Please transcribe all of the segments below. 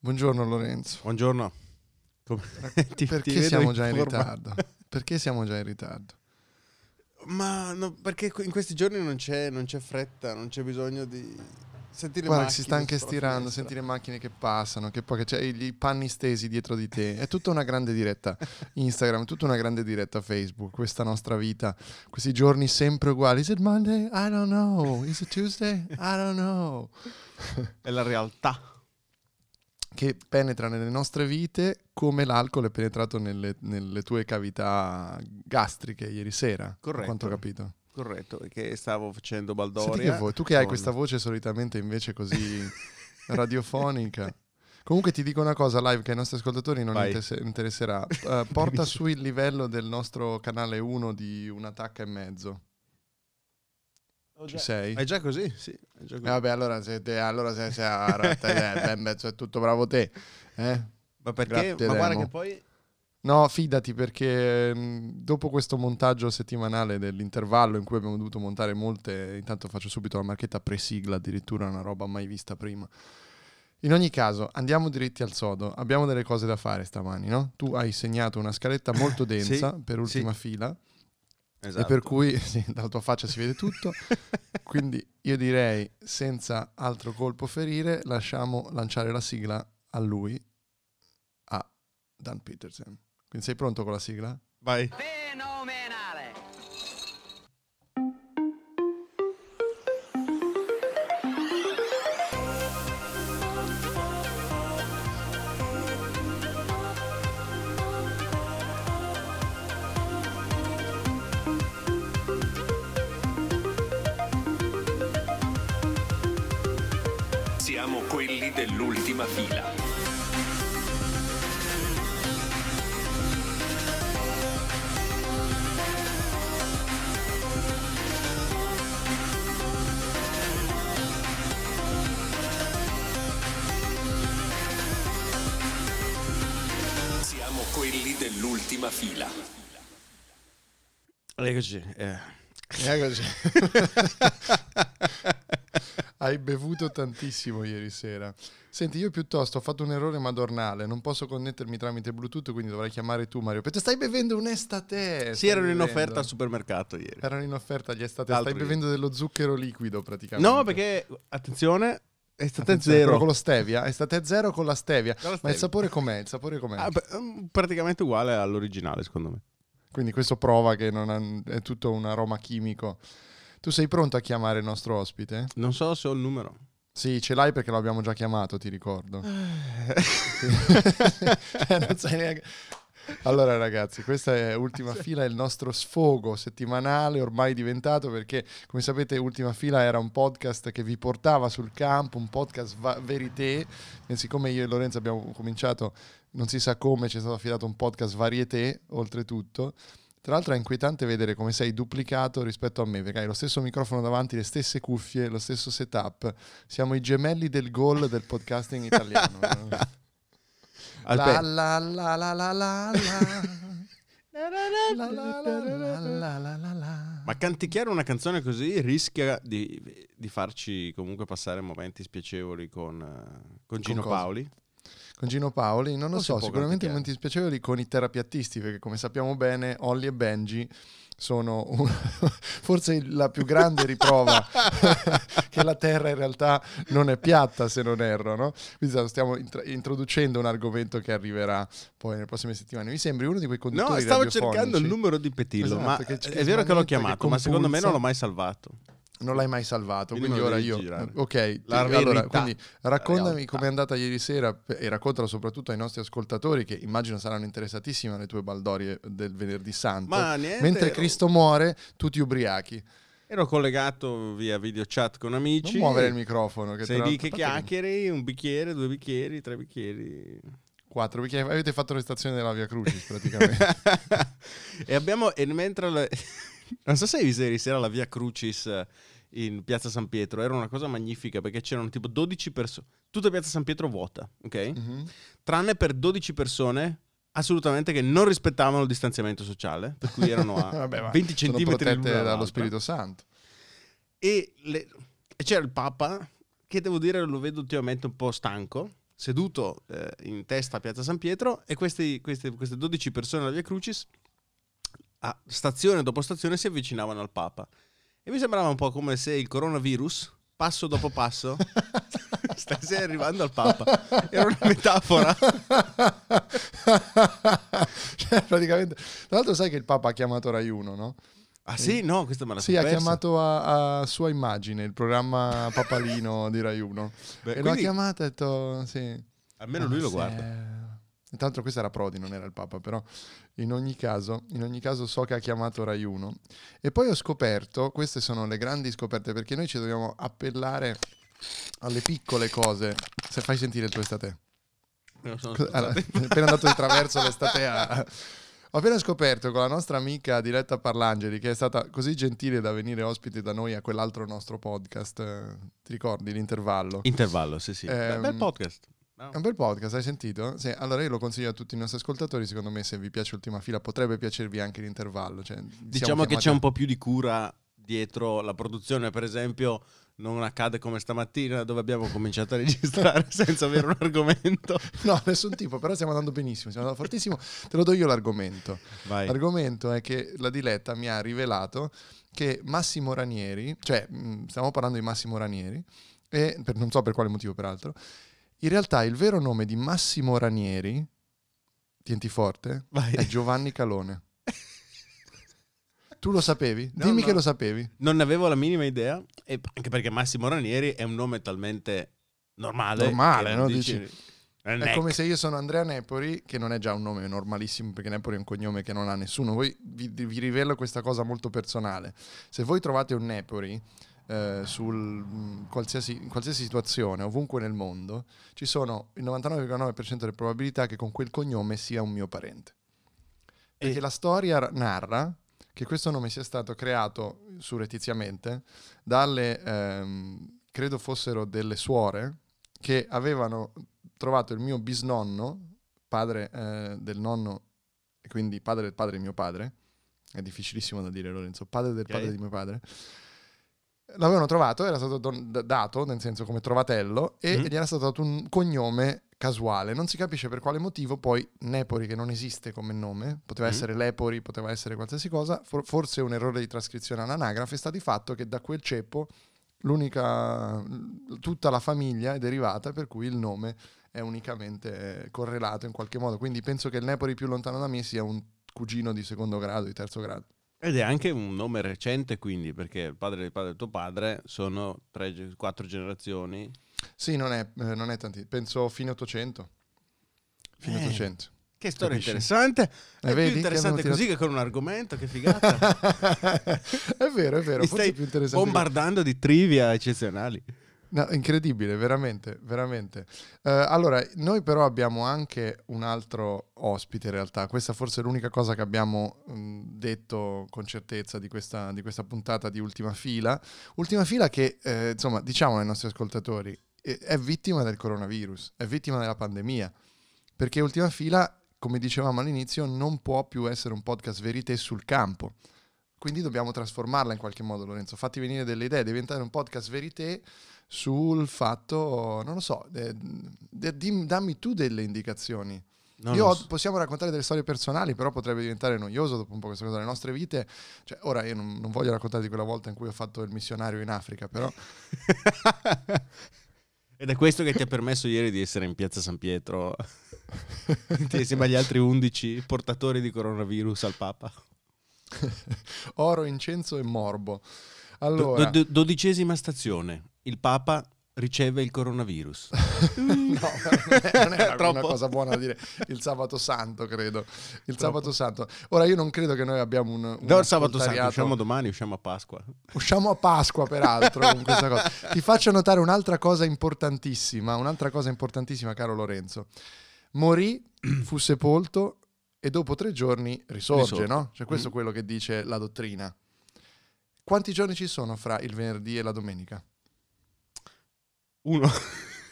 Buongiorno Lorenzo. Buongiorno. Come... ti, perché ti siamo già in ritardo? Perché siamo già in ritardo? Ma no, perché in questi giorni non c'è, non c'è fretta, non c'è bisogno di sentire Guarda, si sta anche stirando, sentire macchine che passano, che poi c'è i panni stesi dietro di te. È tutta una grande diretta Instagram, tutta una grande diretta Facebook, questa nostra vita, questi giorni sempre uguali. Is it Monday? I don't know. Is it Tuesday? I don't know. È la realtà che penetra nelle nostre vite come l'alcol è penetrato nelle, nelle tue cavità gastriche ieri sera. Corretto. Quanto ho capito. Corretto, perché stavo facendo Baldoria. Che tu che hai questa voce solitamente invece così radiofonica. Comunque ti dico una cosa live che ai nostri ascoltatori non inter- interesserà. Uh, porta su il livello del nostro canale 1 di una tacca e mezzo. Ci sei? È già così? Sì. Già così. Eh, vabbè, allora se, te, allora se sei a rotta, eh, è tutto bravo te. Eh? Ma perché? Grazie, Ma guarda che poi... No, fidati perché mh, dopo questo montaggio settimanale dell'intervallo in cui abbiamo dovuto montare molte, intanto faccio subito la marchetta pre-sigla, addirittura una roba mai vista prima. In ogni caso, andiamo dritti al sodo. Abbiamo delle cose da fare stamani, no? Tu hai segnato una scaletta molto densa sì, per ultima sì. fila. Esatto. E per cui sì, dalla tua faccia si vede tutto. Quindi io direi, senza altro colpo ferire, lasciamo lanciare la sigla a lui, a Dan Peterson. Quindi sei pronto con la sigla? Vai. Fenomenale! Dell'ultima fila. Siamo quelli dell'ultima fila. Eccoci. Eh. Eccoci. Hai bevuto tantissimo ieri sera. Senti, io piuttosto ho fatto un errore madornale, non posso connettermi tramite Bluetooth, quindi dovrei chiamare tu Mario. Perché stai bevendo un estate? Sì, erano in offerta al supermercato ieri. Erano in offerta gli estate, stai bevendo dello zucchero liquido praticamente. No, perché, attenzione, Estate zero. con lo stevia? Estate zero con la stevia. Con la stevia. Ma il sapore com'è? Il sapore com'è? Ah, beh, mm, praticamente uguale all'originale, secondo me. Quindi questo prova che non ha, è tutto un aroma chimico. Tu sei pronto a chiamare il nostro ospite? Non so se ho il numero. Sì, ce l'hai perché l'abbiamo già chiamato, ti ricordo. Eh, non sai neanche... Allora ragazzi, questa è Ultima Fila, il nostro sfogo settimanale ormai diventato perché come sapete Ultima Fila era un podcast che vi portava sul campo, un podcast va- verité e siccome io e Lorenzo abbiamo cominciato, non si sa come, ci è stato affidato un podcast varieté oltretutto tra l'altro è inquietante vedere come sei duplicato rispetto a me, perché hai lo stesso microfono davanti, le stesse cuffie, lo stesso setup. Siamo i gemelli del gol del podcasting italiano. la la la la la la Ma canticchiare una canzone così rischia di, di, farci comunque passare momenti spiacevoli con, con Gino con Paoli con Gino Paoli, non lo so, sicuramente momenti spiacevoli con i terapiattisti, perché come sappiamo bene, Olli e Benji sono un, forse la più grande riprova che la Terra in realtà non è piatta se non erro, no? Quindi stiamo int- introducendo un argomento che arriverà poi nelle prossime settimane. Mi sembri uno di quei conduttori No, stavo cercando il numero di Petillo, esatto, ma è vero che l'ho chiamato, ma secondo me non l'ho mai salvato. Non l'hai mai salvato, quindi, quindi ora io... Girare. Ok, La allora, quindi raccontami com'è andata ieri sera e raccontalo soprattutto ai nostri ascoltatori che immagino saranno interessatissimi alle tue baldorie del venerdì santo. Ma niente, Mentre Cristo muore, tu ti ubriachi. Ero collegato via video chat con amici. Non muovere il microfono. Che Sei lì che chiacchieri, un bicchiere, due bicchieri, tre bicchieri. Quattro bicchieri. Avete fatto le stazioni della Via Crucis praticamente. e abbiamo... E mentre... Le... non so se hai visto ieri sera la Via Crucis in Piazza San Pietro. Era una cosa magnifica perché c'erano tipo 12 persone. Tutta Piazza San Pietro vuota, ok? Mm-hmm. Tranne per 12 persone assolutamente che non rispettavano il distanziamento sociale, per cui erano a Vabbè, 20 centimetri dallo Spirito Santo. E, le... e c'era il Papa, che devo dire lo vedo ultimamente un po' stanco, seduto eh, in testa a Piazza San Pietro e questi- queste, queste 12 persone alla Via Crucis a stazione dopo stazione si avvicinavano al Papa. E mi sembrava un po' come se il coronavirus, passo dopo passo, stesse arrivando al Papa. Era una metafora. cioè, praticamente. Tra l'altro, sai che il Papa ha chiamato Rai 1, no? Ah sì? No, questa me la Sì, ha persa. chiamato a, a sua immagine il programma Papalino di Rai 1. Beh, e lo ha quindi chiamato e ha detto: Sì. almeno lui lo guarda. Tra l'altro questa era Prodi, non era il Papa, però in ogni, caso, in ogni caso so che ha chiamato Rai 1. E poi ho scoperto, queste sono le grandi scoperte, perché noi ci dobbiamo appellare alle piccole cose. Se fai sentire il tuo estate. Allora, appena andato di traverso l'estate a... Ho appena scoperto con la nostra amica Diletta Parlangeli, che è stata così gentile da venire ospite da noi a quell'altro nostro podcast, eh, ti ricordi, l'intervallo? Intervallo, sì sì. Ehm, bel podcast. No. È un bel podcast, hai sentito? Sì, allora io lo consiglio a tutti i nostri ascoltatori, secondo me se vi piace Ultima Fila potrebbe piacervi anche l'intervallo. Cioè, siamo Diciamo che c'è un po' più di cura dietro la produzione, per esempio, non accade come stamattina dove abbiamo cominciato a registrare senza avere un argomento. No, nessun tipo, però stiamo andando benissimo, stiamo andando fortissimo. Te lo do io l'argomento. Vai. L'argomento è che la Diletta mi ha rivelato che Massimo Ranieri, cioè stiamo parlando di Massimo Ranieri, e per- non so per quale motivo peraltro, in realtà il vero nome di Massimo Ranieri, tienti forte, Vai. è Giovanni Calone. Tu lo sapevi? No, Dimmi no. che lo sapevi. Non ne avevo la minima idea, anche perché Massimo Ranieri è un nome talmente normale. Normale, no? non Dici- È È come se io sono Andrea Nepori, che non è già un nome normalissimo, perché Nepori è un cognome che non ha nessuno. Voi vi, vi rivelo questa cosa molto personale. Se voi trovate un Nepori eh, sul, mh, qualsiasi, in qualsiasi situazione, ovunque nel mondo, ci sono il 99,9% delle probabilità che con quel cognome sia un mio parente. E- la storia narra che questo nome sia stato creato surrettiziamente dalle, ehm, credo fossero delle suore, che avevano trovato il mio bisnonno, padre eh, del nonno, e quindi padre del padre di mio padre, è difficilissimo da dire Lorenzo, padre del Ok. padre di mio padre, l'avevano trovato, era stato don- dato, nel senso come trovatello, e Mhm. gli era stato dato un cognome casuale, non si capisce per quale motivo, poi Nepori che non esiste come nome, poteva Mhm. essere Lepori, poteva essere qualsiasi cosa, for- forse un errore di trascrizione all'anagrafe, sta di fatto che da quel ceppo l'unica, tutta la famiglia è derivata, per cui il nome è unicamente correlato in qualche modo. Quindi penso che il Nepori più lontano da me sia un cugino di secondo grado, di terzo grado. Ed è anche un nome recente, quindi, perché il padre del padre del tuo padre sono tre, quattro generazioni. Sì, non è, eh, non è tanti, penso fine 800. Fine Eh, 800. Che storia Capisci? interessante. È Eh, vedi più che interessante abbiamo così che con un argomento, che figata. è vero, è vero, Mi forse stai è più interessante. bombardando di trivia eccezionali. No, incredibile, veramente, veramente. Eh, allora, noi però abbiamo anche un altro ospite in realtà. Questa forse è l'unica cosa che abbiamo mh, detto con certezza di questa, di questa puntata di Ultima Fila. Ultima Fila che, eh, insomma, diciamo ai nostri ascoltatori, eh, è vittima del coronavirus, è vittima della pandemia. Perché Ultima Fila, come dicevamo all'inizio, non può più essere un podcast verité sul campo. Quindi dobbiamo trasformarla in qualche modo, Lorenzo. Fatti venire delle idee, diventare un podcast verité sul fatto, non lo so, de- de- dim- dammi tu delle indicazioni. Non Io so. possiamo raccontare delle storie personali, però potrebbe diventare noioso dopo un po' questa cosa delle nostre vite. Cioè, ora io non, non voglio raccontare di quella volta in cui ho fatto il missionario in Africa, però Ed è questo che ti ha permesso ieri di essere in piazza San Pietro insieme agli altri 11 portatori di coronavirus al Papa. oro, incenso e morbo. Do- Allora, do- dodicesima stazione. Il Papa riceve il coronavirus. no, non è, non è una, cosa buona da dire. Il sabato santo, credo. Il Troppo. sabato santo. Ora, io non credo che noi abbiamo un. un No, il sabato santo, usciamo domani, usciamo a Pasqua. Usciamo a Pasqua, peraltro, con questa cosa. Ti faccio notare un'altra cosa importantissima, un'altra cosa importantissima, caro Lorenzo. Morì, fu sepolto e dopo tre giorni risorge, Risorge. no? Cioè questo Mm. è quello che dice la dottrina. Quanti giorni ci sono fra il venerdì e la domenica? Uno.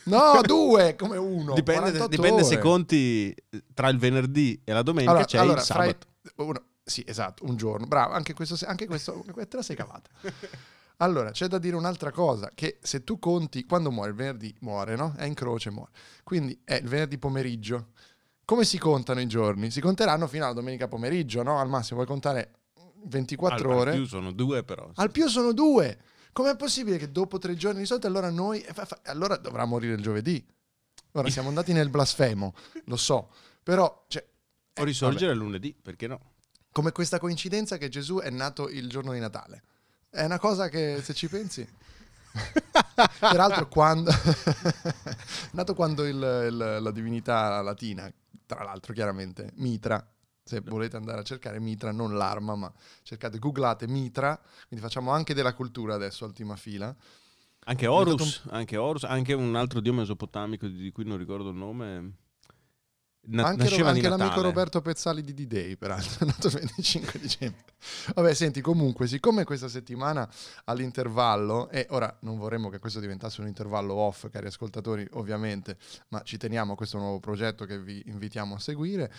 No, due, come uno. dipende 48 dipende se conti eh, tra il venerdì e la domenica Allora, c'è allora, il sabato. uno- sì, esatto, un giorno. Bravo, anche questo, anche questo te la sei cavata. Allora, c'è da dire un'altra cosa, che se tu conti, quando muore il venerdì, muore, no? È in croce, muore. Quindi è il venerdì pomeriggio. Come si contano i giorni? Si conteranno fino alla domenica pomeriggio, no? Al massimo puoi contare 24 Al- ore. Al più sono due però. Al più sono due. Com'è possibile che dopo tre giorni di solito allora noi... eh, Allora dovrà morire il giovedì. Ora siamo andati nel blasfemo, lo so. Però, cioè, O risorgere lunedì, perché no? come questa coincidenza che Gesù è nato il giorno di Natale. È una cosa che, se ci pensi... Peraltro, quando... nato quando il- il- la divinità latina, tra l'altro chiaramente, Mitra, se volete andare a cercare Mitra, non l'arma, ma cercate, googlate Mitra, quindi facciamo anche della cultura adesso, ultima fila. Anche Horus, anche Horus, anche un altro dio mesopotamico di cui non ricordo il nome. Na- anche di anche l'amico. Roberto Pezzali di D-Day, peraltro, è nato il 25 dicembre. Vabbè, senti, comunque, siccome questa settimana all'intervallo, e ora non vorremmo che questo diventasse un intervallo off, cari ascoltatori, ovviamente, ma ci teniamo a questo nuovo progetto che vi invitiamo a seguire,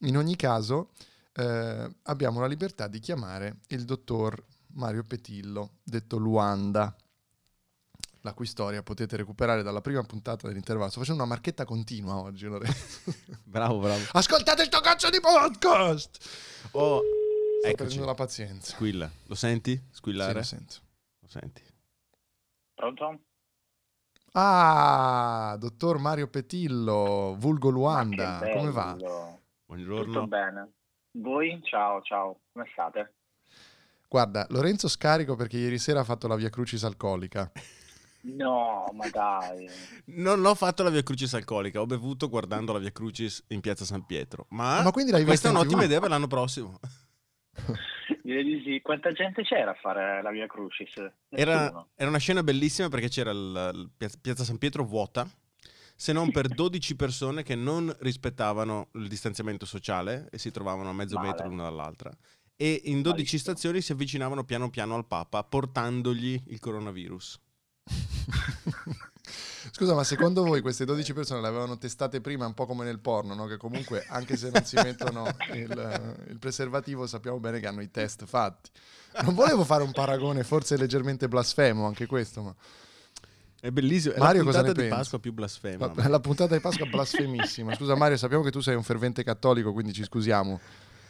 in ogni caso eh, abbiamo la libertà di chiamare il dottor Mario Petillo, detto Luanda, la cui storia potete recuperare dalla prima puntata dell'intervallo. Sto facendo una marchetta continua oggi, Lorenzo. Bravo, bravo. Ascoltate sto cazzo di podcast! Oh, Sto eccoci. la pazienza. Squilla. Lo senti? Sì, Squillare? lo sento. Lo senti? Pronto? Ah, dottor Mario Petillo, vulgo Luanda, come va? Buongiorno. Tutto bene. Voi? Ciao, ciao. Come state? Guarda, Lorenzo scarico perché ieri sera ha fatto la Via Crucis alcolica. No, ma dai. Non ho fatto la Via Crucis alcolica, ho bevuto guardando la Via Crucis in piazza San Pietro. Ma, Ah, ma questa è un'ottima idea per l'anno prossimo. Direi di sì. Quanta gente c'era a fare la Via Crucis? Era, era una scena bellissima perché c'era il, piazza San Pietro vuota, se non per 12 persone che non rispettavano il distanziamento sociale e si trovavano a mezzo Male. metro l'una dall'altra. E in 12 Malissimo. stazioni si avvicinavano piano piano al Papa portandogli il coronavirus. Scusa, ma secondo voi queste 12 persone le avevano testate prima un po' come nel porno, no? Che comunque anche se non si mettono il, il preservativo sappiamo bene che hanno i test fatti. Non volevo fare un paragone, forse leggermente blasfemo anche questo, ma È bellissimo. È Mario, la cosa puntata di pensi? Pasqua più blasfema. la, la puntata di Pasqua è blasfemissima. Scusa Mario, sappiamo che tu sei un fervente cattolico, quindi ci scusiamo.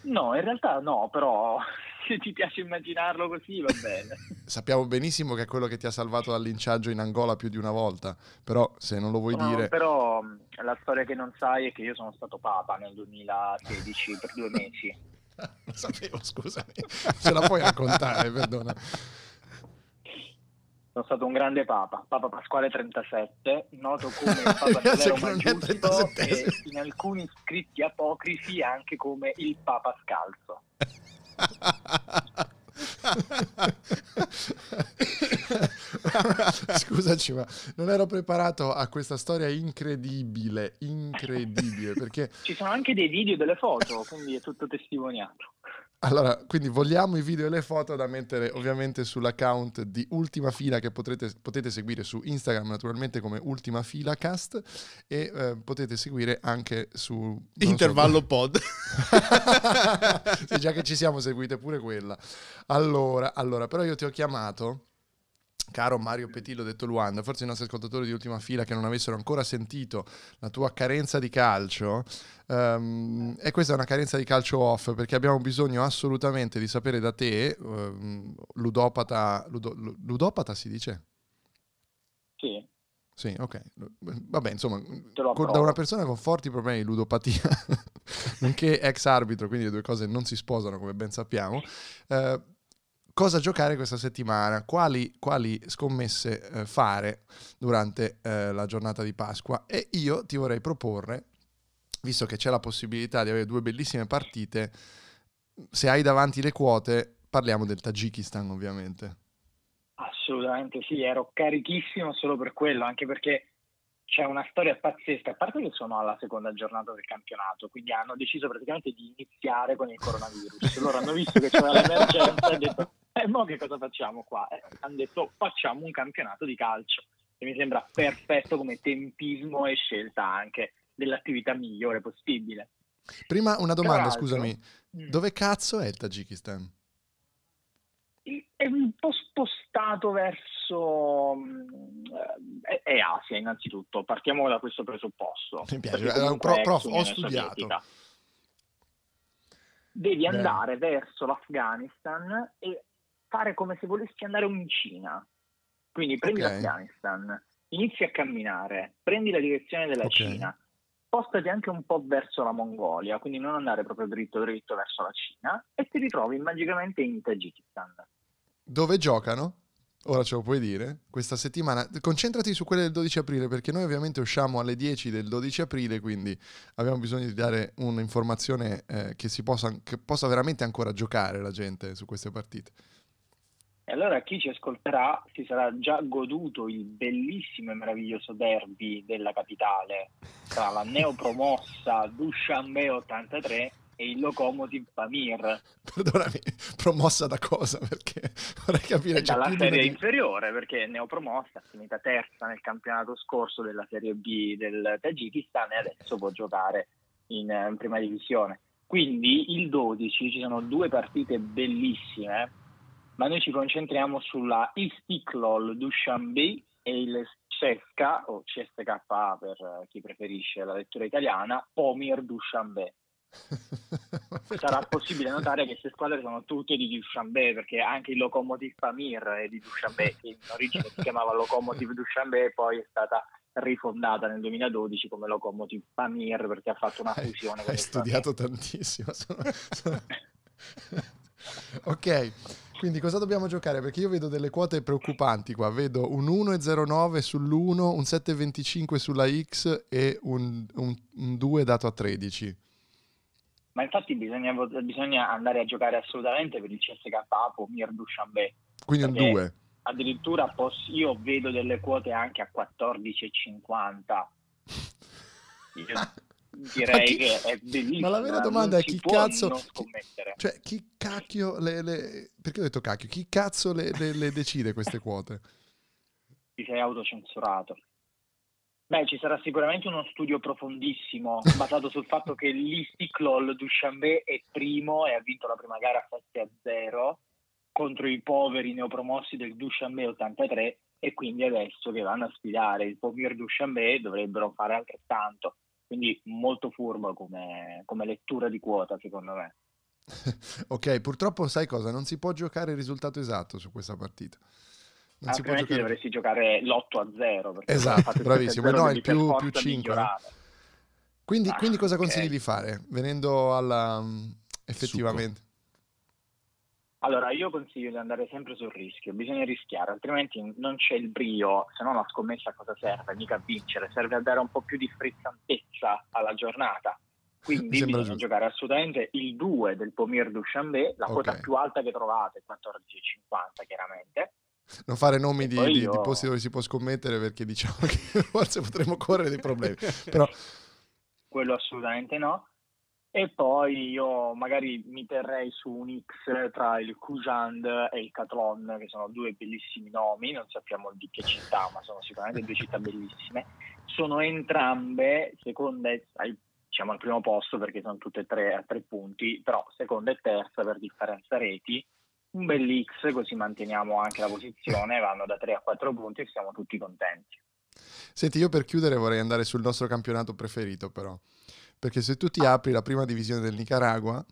No, in realtà no, però se ti piace immaginarlo così va bene. Sappiamo benissimo che è quello che ti ha salvato dal linciaggio in Angola più di una volta, però se non lo vuoi No, dire... Però mh, la storia che non sai è che io sono stato papa nel 2016 per due mesi. Lo sapevo, scusami. Ce la puoi raccontare, perdona. Sono stato un grande papa, Papa Pasquale 37, noto come il Papa è Maggiusto 37. e in alcuni scritti apocrifi anche come il Papa Scalzo. Scusaci, ma non ero preparato a questa storia incredibile, incredibile, perché Ci sono anche dei video e delle foto, quindi è tutto testimoniato. Allora, quindi vogliamo i video e le foto da mettere ovviamente sull'account di Ultima Fila che potrete, potete seguire su Instagram naturalmente come Ultima Fila Cast e eh, potete seguire anche su non so- Intervallo pod. sì, già che ci siamo, seguite pure quella. Allora, allora, però io ti ho chiamato, caro Mario Petillo, detto Luanda, forse i nostri ascoltatori di ultima fila che non avessero ancora sentito la tua carenza di calcio, ehm, e questa è una carenza di calcio off, perché abbiamo bisogno assolutamente di sapere da te, ehm, ludopata, ludo- lu- ludopata si dice? Sì, Sì, ok. Vabbè, insomma, da una persona con forti problemi di ludopatia, nonché ex arbitro, quindi le due cose non si sposano come ben sappiamo. eh, cosa giocare questa settimana? Quali, quali scommesse eh, fare durante eh, la giornata di Pasqua? E io ti vorrei proporre, visto che c'è la possibilità di avere due bellissime partite, se hai davanti le quote, parliamo del Tagikistan ovviamente. Assolutamente sì, ero carichissimo solo per quello, anche perché c'è una storia pazzesca, a parte che sono alla seconda giornata del campionato, quindi hanno deciso praticamente di iniziare con il coronavirus. Loro hanno visto che c'era l'emergenza e hanno detto, e mo che cosa facciamo qua? Eh, hanno detto, facciamo un campionato di calcio. E mi sembra perfetto come tempismo e scelta anche dell'attività migliore possibile. Prima una domanda, scusami, Mm. dove cazzo è il Tagikistan? è un po' spostato verso mm, eh, è Asia innanzitutto, partiamo da questo presupposto. Mi piace, Perché eh, comunque pro- è prof, ho studiato. Sovietica. Devi Bene. andare verso l'Afghanistan e fare come se volessi andare in Cina. Quindi prendi Ok. l'Afghanistan, inizi a camminare, prendi la direzione della Ok. Cina, spostati anche un po' verso la Mongolia, quindi non andare proprio dritto dritto verso la Cina e ti ritrovi magicamente in Tagikistan. Dove giocano? Ora ce lo puoi dire. Questa settimana. Concentrati su quelle del 12 aprile, perché noi ovviamente usciamo alle 10 del 12 aprile, quindi abbiamo bisogno di dare un'informazione eh, che, si possa, che possa veramente ancora giocare la gente su queste partite. E allora chi ci ascolterà si sarà già goduto il bellissimo e meraviglioso derby della capitale tra la neopromossa Dushanbe 83 e il Lokomotiv Pamir Perdonami, promossa da cosa? Perché vorrei capire. c'è dalla serie di- inferiore perché è neopromossa, è finita terza nel campionato scorso della Serie B del Tagikistan e adesso può giocare in, in prima divisione. Quindi il 12 ci sono due partite bellissime, ma noi ci concentriamo sulla Istiklol Dushanbe e il CSKA o CSKA per eh, chi preferisce la lettura italiana, Pomir Dushanbe. Sarà possibile notare che queste squadre sono tutte di Dushanbe perché anche il Lokomotiv Pamir è di Dushanbe che in origine si chiamava Lokomotiv Dushanbe e poi è stata rifondata nel 2012 come Lokomotiv Pamir perché ha fatto una Hai, fusione hai il studiato tantissimo. ok, quindi cosa dobbiamo giocare? Perché io vedo delle quote preoccupanti qua. Vedo un 1,09 sull'1, un 7,25 sulla X e un, un, un 2 dato a 13. Ma infatti bisogna, bisogna andare a giocare assolutamente per il CSKA Pomir Dushanbe Quindi un Perché- 2. addirittura poss- io vedo delle quote anche a 14,50 Io direi chi- che è bellissimo Ma la vera non domanda è chi cazzo- chi- Cioè, chi cacchio le, le- Perché ho detto cacchio? Chi cazzo le, le- le decide queste quote? ti sei autocensurato Beh, ci sarà sicuramente uno studio profondissimo basato sul fatto che l'Istiklol Dushanbe è primo e ha vinto la prima gara 7 a 0 contro i poveri neopromossi del Dushanbe 83 e quindi adesso che vanno a sfidare il Pomir Dushanbe dovrebbero fare altrettanto. Quindi molto furbo come, come lettura di quota, secondo me. ok, purtroppo sai cosa? Non si può giocare il risultato esatto su questa partita. Non si può giocare... dovresti giocare l'8 a 0. Perché Esatto, bravissimo. 7 a 0 No, il più- più cinque, no? migliorare. Quindi, Ah, quindi cosa ok. consigli di fare? Venendo alla... mm, effettivamente. Allora, io consiglio di andare sempre sul rischio, bisogna rischiare, altrimenti non c'è il brio, se no la scommessa a cosa serve? Mica a vincere, serve a dare un po' più di frizzantezza alla giornata. Quindi bisogna giusto. giocare assolutamente il 2 del Pomir Dushanbe, la quota Ok. più alta che trovate, 14,50 chiaramente. Non fare nomi di, di- di posti dove si può scommettere perché diciamo che forse potremmo correre dei problemi. Però quello assolutamente no. E poi io magari mi terrei su un X tra il Kujand e il Catlon, che sono due bellissimi nomi, non sappiamo di che città, ma sono sicuramente due città bellissime. Sono entrambe seconde, ai- diciamo al primo posto perché sono tutte e tre a tre punti, però seconda e terza per differenza reti. Un bel X, così manteniamo anche la posizione, vanno da 3 a 4 punti e siamo tutti contenti. Senti, io per chiudere vorrei andare sul nostro campionato preferito, però. Perché se tu ti apri la prima divisione del Nicaragua,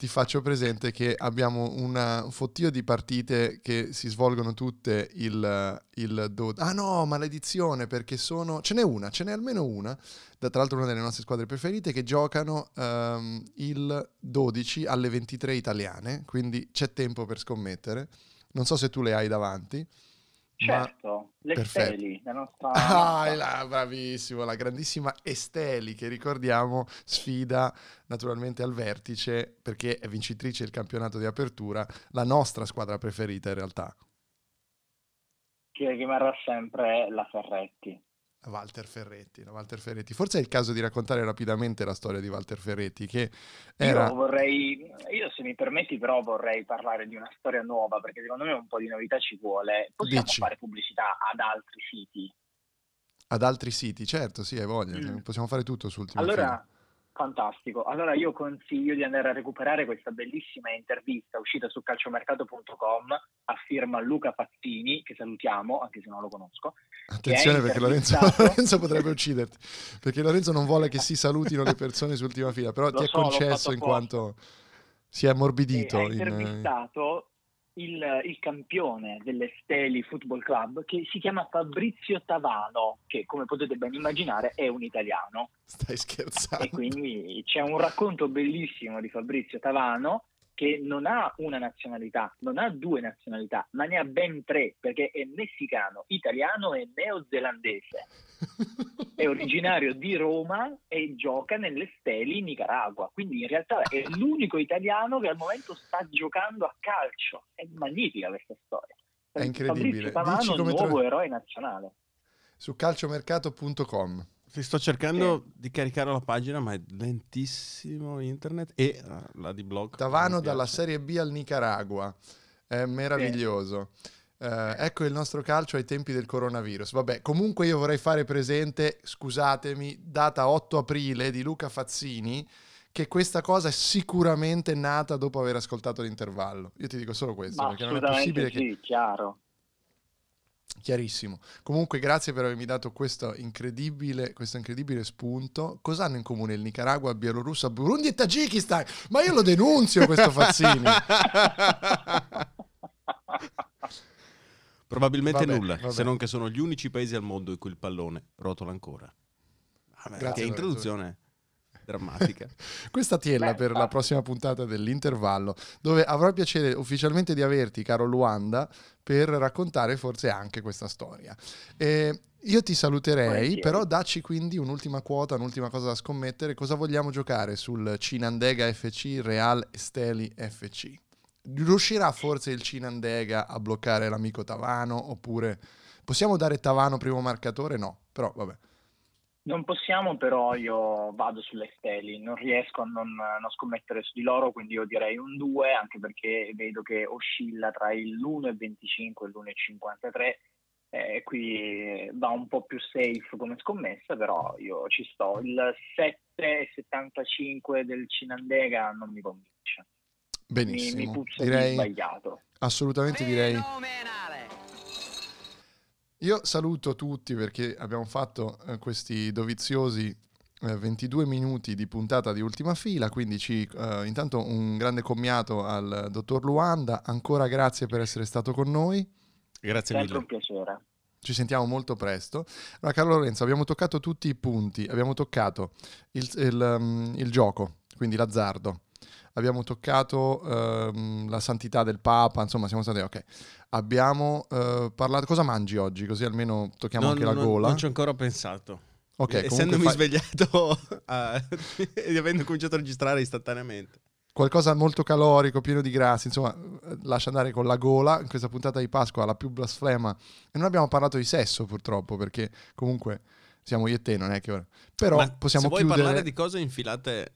ti faccio presente che abbiamo un fottio di partite che si svolgono tutte il, il do- Ah no, maledizione, perché sono... Ce n'è una, ce n'è almeno una, da, tra l'altro una delle nostre squadre preferite, che giocano ehm, il 12 alle 23 italiane, quindi c'è tempo per scommettere. Non so se tu le hai davanti. Ma- Certo, le Perfetto. Steli, la nostra... Ah, la- bravissimo, la grandissima Esteli che ricordiamo sfida naturalmente al vertice perché è vincitrice del campionato di apertura, la nostra squadra preferita in realtà, che rimarrà sempre la Ferretti. Walter Ferretti. Walter Ferretti. Forse è il caso di raccontare rapidamente la storia di Walter Ferretti che era... Io vorrei, io se mi permetti però vorrei parlare di una storia nuova perché secondo me un po' di novità ci vuole. Possiamo Dici. fare pubblicità ad altri siti? ad altri siti, certo, sì, hai voglia, Mm. possiamo fare tutto su Ultima Allora. Fantastico. Allora io consiglio di andare a recuperare questa bellissima intervista uscita su calciomercato.com a firma Luca Pazzini, che salutiamo, anche se non lo conosco. Attenzione perché Lorenzo, Lorenzo potrebbe ucciderti, perché Lorenzo non vuole che si salutino le persone su ultima fila, però Lo ti è so, concesso in quanto si è ammorbidito. E ha in- intervistato il, il campione dell'Esteli Football Club che si chiama Fabrizio Tavano, che come potete ben immaginare è un italiano. Stai scherzando? E quindi c'è un racconto bellissimo di Fabrizio Tavano che non ha una nazionalità, non ha due nazionalità, ma ne ha ben tre, perché è messicano, italiano e neozelandese. È originario di Roma e gioca nell'Esteli in Nicaragua. Quindi in realtà è l'unico italiano che al momento sta giocando a calcio. È magnifica questa storia. È incredibile. Fabrizio come nuovo trovi- eroe nazionale. Su calciomercato.com. Ti sto cercando di caricare la pagina, ma è lentissimo internet. E eh, la di blog. Tavano dalla. Serie B al Nicaragua. È meraviglioso. Eh, ecco il nostro calcio ai tempi del coronavirus. Vabbè, comunque io vorrei fare presente, scusatemi, data 8 aprile di Luca Fazzini, che questa cosa è sicuramente nata dopo aver ascoltato l'intervallo. Io ti dico solo questo, Ma perché non è possibile che... sì, chiaro. Chiarissimo. Comunque grazie per avermi dato questo incredibile, questo incredibile spunto. Cosa hanno in comune il Nicaragua, Bielorussia, Burundi e Tagikistan? Ma io lo denunzio questo Fazzini. Probabilmente Vabbè, nulla, vabbè. se non che sono gli unici paesi al mondo in cui il pallone rotola ancora. Vabbè, Grazie, che introduzione drammatica. Questa tiella per la prossima puntata dell'intervallo, dove avrò il piacere ufficialmente di averti, caro Luanda, per raccontare forse anche questa storia. E io ti saluterei, Volentieri. però dacci quindi un'ultima quota, un'ultima cosa da scommettere. Cosa vogliamo giocare sul Cinandega FC Real Esteli FC? Riuscirà forse il Cinandega a bloccare l'amico Tavano? Oppure possiamo dare Tavano primo marcatore? No, però vabbè. Non possiamo, però io vado sulle steli, non riesco a non, non scommettere su di loro, quindi io direi un 2, anche perché vedo che oscilla tra il l'1,25 e l'1,53, eh, qui va un po' più safe come scommessa, però io ci sto. Il 7,75 del Cinandega non mi convince, mi, Benissimo. mi puzza di direi, sbagliato. assolutamente direi. Fenomenale! Io saluto tutti perché abbiamo fatto eh, questi doviziosi eh, 22 minuti di puntata di ultima fila, quindi ci, eh, intanto un grande commiato al dottor Luanda, ancora grazie per essere stato con noi, Grazie Sempre un mille. piacere. ci sentiamo molto presto. Allora Carlo Lorenzo, abbiamo toccato tutti i punti, abbiamo toccato il, il, um, il gioco, quindi l'azzardo, abbiamo toccato ehm, la santità del Papa, insomma siamo stati ok. Abbiamo eh, parlato, cosa mangi oggi? Così almeno tocchiamo Non- anche la non- gola. Non ci ho ancora pensato. Ok, Eh, comunque Essendomi fai- svegliato e avendo cominciato a registrare istantaneamente. qualcosa molto calorico, pieno di grassi, insomma, eh, lascia andare con la gola. In questa puntata di Pasqua la più blasfema. E non abbiamo parlato di sesso, purtroppo, perché comunque siamo io e te, non è che ora. Però Ma possiamo se vuoi chiudere. parlare di cose infilate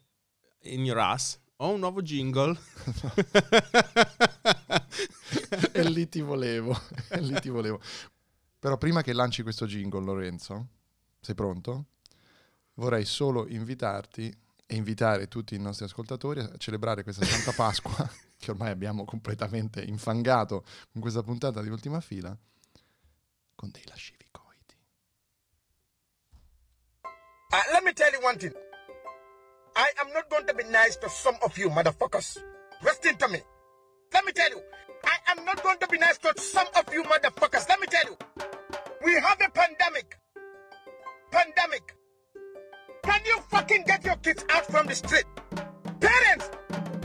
in your ass, ho un nuovo jingle. e lì ti volevo, e lì ti volevo. Però prima che lanci questo jingle, Lorenzo, sei pronto? Vorrei solo invitarti e invitare tutti i nostri ascoltatori a celebrare questa Santa Pasqua, che ormai abbiamo completamente infangato con questa puntata di ultima fila, con dei lascivi coiti. Uh, let me tell you one thing. I am not going to be nice to some of you motherfuckers. Listen to me. Let me tell you. I am not going to be nice to some of you motherfuckers. Let me tell you. We have a pandemic. Pandemic. Can you fucking get your kids out from the street? Parents,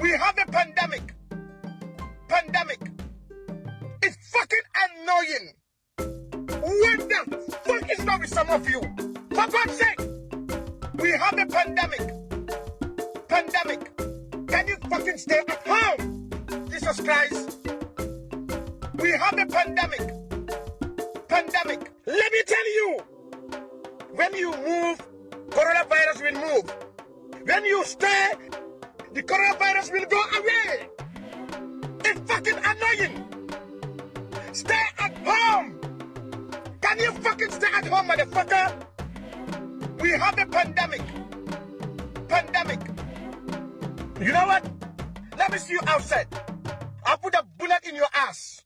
we have a pandemic. Pandemic. It's fucking annoying. What the fuck is wrong with some of you? For God's sake, stay at home? Jesus Christ. We have a pandemic. Pandemic. Let me tell you. When you move, coronavirus will move. When you stay, the coronavirus will go away. It's fucking annoying. Stay at home. Can you fucking stay at home, motherfucker? We have a pandemic. pandemic. You know what? Let me see you outside. I'll put a bullet in your ass.